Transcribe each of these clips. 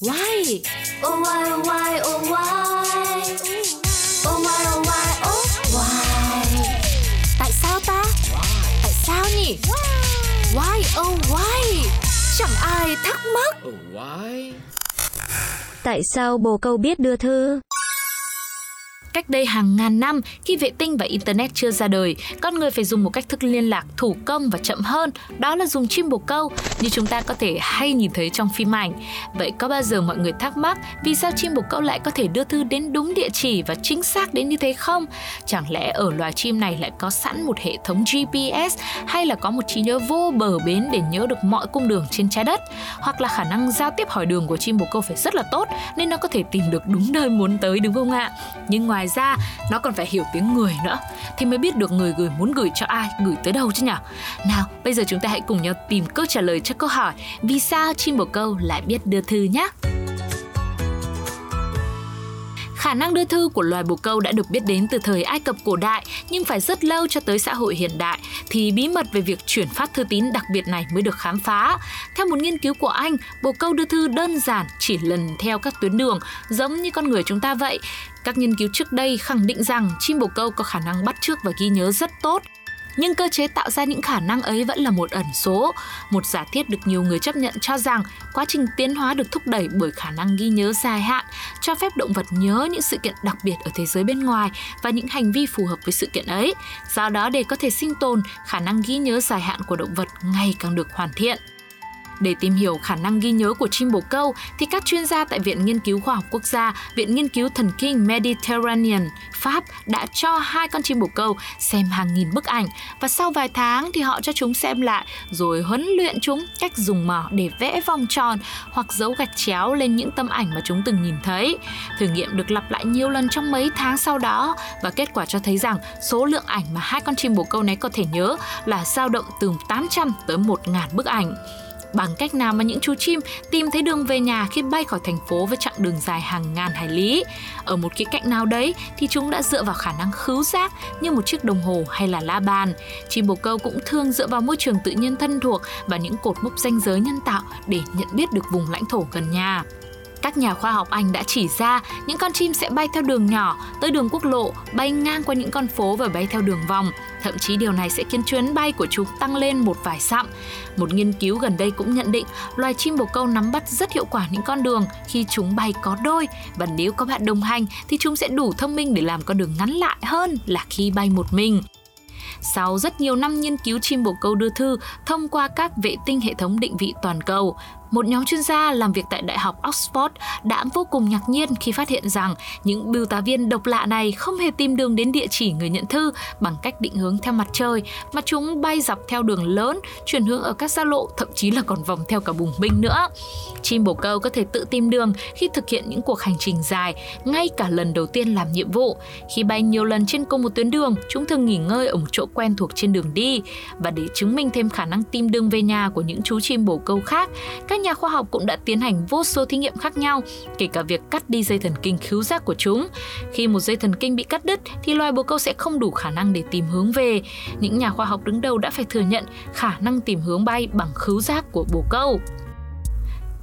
Why? Oh why oh why oh why Oh why oh why oh why Tại sao ta? Tại sao nhỉ? Why oh why? Chẳng ai thắc mắc. Oh, why? Tại sao bồ câu biết đưa thư? Cách đây hàng ngàn năm, khi vệ tinh và Internet chưa ra đời, con người phải dùng một cách thức liên lạc thủ công và chậm hơn, đó là dùng chim bồ câu, như chúng ta có thể hay nhìn thấy trong phim ảnh. Vậy có bao giờ mọi người thắc mắc vì sao chim bồ câu lại có thể đưa thư đến đúng địa chỉ và chính xác đến như thế không? Chẳng lẽ ở loài chim này lại có sẵn một hệ thống GPS hay là có một trí nhớ vô bờ bến để nhớ được mọi cung đường trên trái đất? Hoặc là khả năng giao tiếp hỏi đường của chim bồ câu phải rất là tốt nên nó có thể tìm được đúng nơi muốn tới đúng không ạ? Nhưng ngoài ngoài ra, nó còn phải hiểu tiếng người nữa. Thì mới biết được người gửi muốn gửi cho ai, gửi tới đâu chứ nhỉ? Nào, bây giờ chúng ta hãy cùng nhau tìm câu trả lời cho câu hỏi. Vì sao chim bồ câu lại biết đưa thư nhé Khả năng đưa thư của loài bồ câu đã được biết đến từ thời Ai Cập cổ đại, nhưng phải rất lâu cho tới xã hội hiện đại thì bí mật về việc chuyển phát thư tín đặc biệt này mới được khám phá. Theo một nghiên cứu của Anh, bồ câu đưa thư đơn giản chỉ lần theo các tuyến đường, giống như con người chúng ta vậy. Các nghiên cứu trước đây khẳng định rằng chim bồ câu có khả năng bắt chước và ghi nhớ rất tốt nhưng cơ chế tạo ra những khả năng ấy vẫn là một ẩn số. Một giả thiết được nhiều người chấp nhận cho rằng quá trình tiến hóa được thúc đẩy bởi khả năng ghi nhớ dài hạn, cho phép động vật nhớ những sự kiện đặc biệt ở thế giới bên ngoài và những hành vi phù hợp với sự kiện ấy. Do đó để có thể sinh tồn, khả năng ghi nhớ dài hạn của động vật ngày càng được hoàn thiện. Để tìm hiểu khả năng ghi nhớ của chim bồ câu thì các chuyên gia tại Viện Nghiên cứu Khoa học Quốc gia, Viện Nghiên cứu Thần kinh Mediterranean, Pháp đã cho hai con chim bồ câu xem hàng nghìn bức ảnh và sau vài tháng thì họ cho chúng xem lại rồi huấn luyện chúng cách dùng mỏ để vẽ vòng tròn hoặc dấu gạch chéo lên những tấm ảnh mà chúng từng nhìn thấy. Thử nghiệm được lặp lại nhiều lần trong mấy tháng sau đó và kết quả cho thấy rằng số lượng ảnh mà hai con chim bồ câu này có thể nhớ là dao động từ 800 tới 1.000 bức ảnh bằng cách nào mà những chú chim tìm thấy đường về nhà khi bay khỏi thành phố với chặng đường dài hàng ngàn hải lý. Ở một cái cạnh nào đấy thì chúng đã dựa vào khả năng khứu giác như một chiếc đồng hồ hay là la bàn. Chim bồ câu cũng thường dựa vào môi trường tự nhiên thân thuộc và những cột mốc ranh giới nhân tạo để nhận biết được vùng lãnh thổ gần nhà các nhà khoa học Anh đã chỉ ra những con chim sẽ bay theo đường nhỏ tới đường quốc lộ, bay ngang qua những con phố và bay theo đường vòng. Thậm chí điều này sẽ khiến chuyến bay của chúng tăng lên một vài dặm. Một nghiên cứu gần đây cũng nhận định loài chim bồ câu nắm bắt rất hiệu quả những con đường khi chúng bay có đôi và nếu có bạn đồng hành thì chúng sẽ đủ thông minh để làm con đường ngắn lại hơn là khi bay một mình. Sau rất nhiều năm nghiên cứu chim bồ câu đưa thư thông qua các vệ tinh hệ thống định vị toàn cầu, một nhóm chuyên gia làm việc tại Đại học Oxford đã vô cùng ngạc nhiên khi phát hiện rằng những bưu tá viên độc lạ này không hề tìm đường đến địa chỉ người nhận thư bằng cách định hướng theo mặt trời, mà chúng bay dọc theo đường lớn, chuyển hướng ở các xa lộ, thậm chí là còn vòng theo cả bùng binh nữa. Chim bồ câu có thể tự tìm đường khi thực hiện những cuộc hành trình dài, ngay cả lần đầu tiên làm nhiệm vụ. Khi bay nhiều lần trên cùng một tuyến đường, chúng thường nghỉ ngơi ở một chỗ quen thuộc trên đường đi. Và để chứng minh thêm khả năng tìm đường về nhà của những chú chim bồ câu khác, các các nhà khoa học cũng đã tiến hành vô số thí nghiệm khác nhau, kể cả việc cắt đi dây thần kinh khứu giác của chúng. Khi một dây thần kinh bị cắt đứt thì loài bồ câu sẽ không đủ khả năng để tìm hướng về. Những nhà khoa học đứng đầu đã phải thừa nhận khả năng tìm hướng bay bằng khứu giác của bồ câu.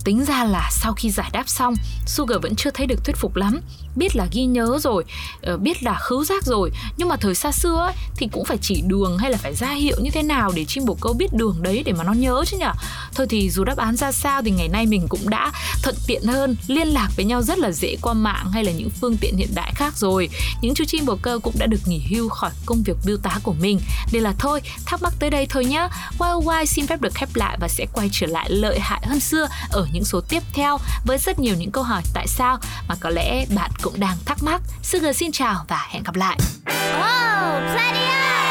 Tính ra là sau khi giải đáp xong, Sugar vẫn chưa thấy được thuyết phục lắm biết là ghi nhớ rồi ờ, biết là khứu giác rồi. Nhưng mà thời xa xưa ấy, thì cũng phải chỉ đường hay là phải ra hiệu như thế nào để chim bồ câu biết đường đấy để mà nó nhớ chứ nhở thôi thì dù đáp án ra sao thì ngày nay mình cũng đã thuận tiện hơn liên lạc với nhau rất là dễ qua mạng hay là những phương tiện hiện đại khác rồi. Những chú chim bồ câu cũng đã được nghỉ hưu khỏi công việc biêu tá của mình. Nên là thôi thắc mắc tới đây thôi nhá. Wild Wild xin phép được khép lại và sẽ quay trở lại lợi hại hơn xưa ở những số tiếp theo với rất nhiều những câu hỏi tại sao mà có lẽ bạn cũng đang thắc mắc. Sugar xin chào và hẹn gặp lại. Oh, Pladia!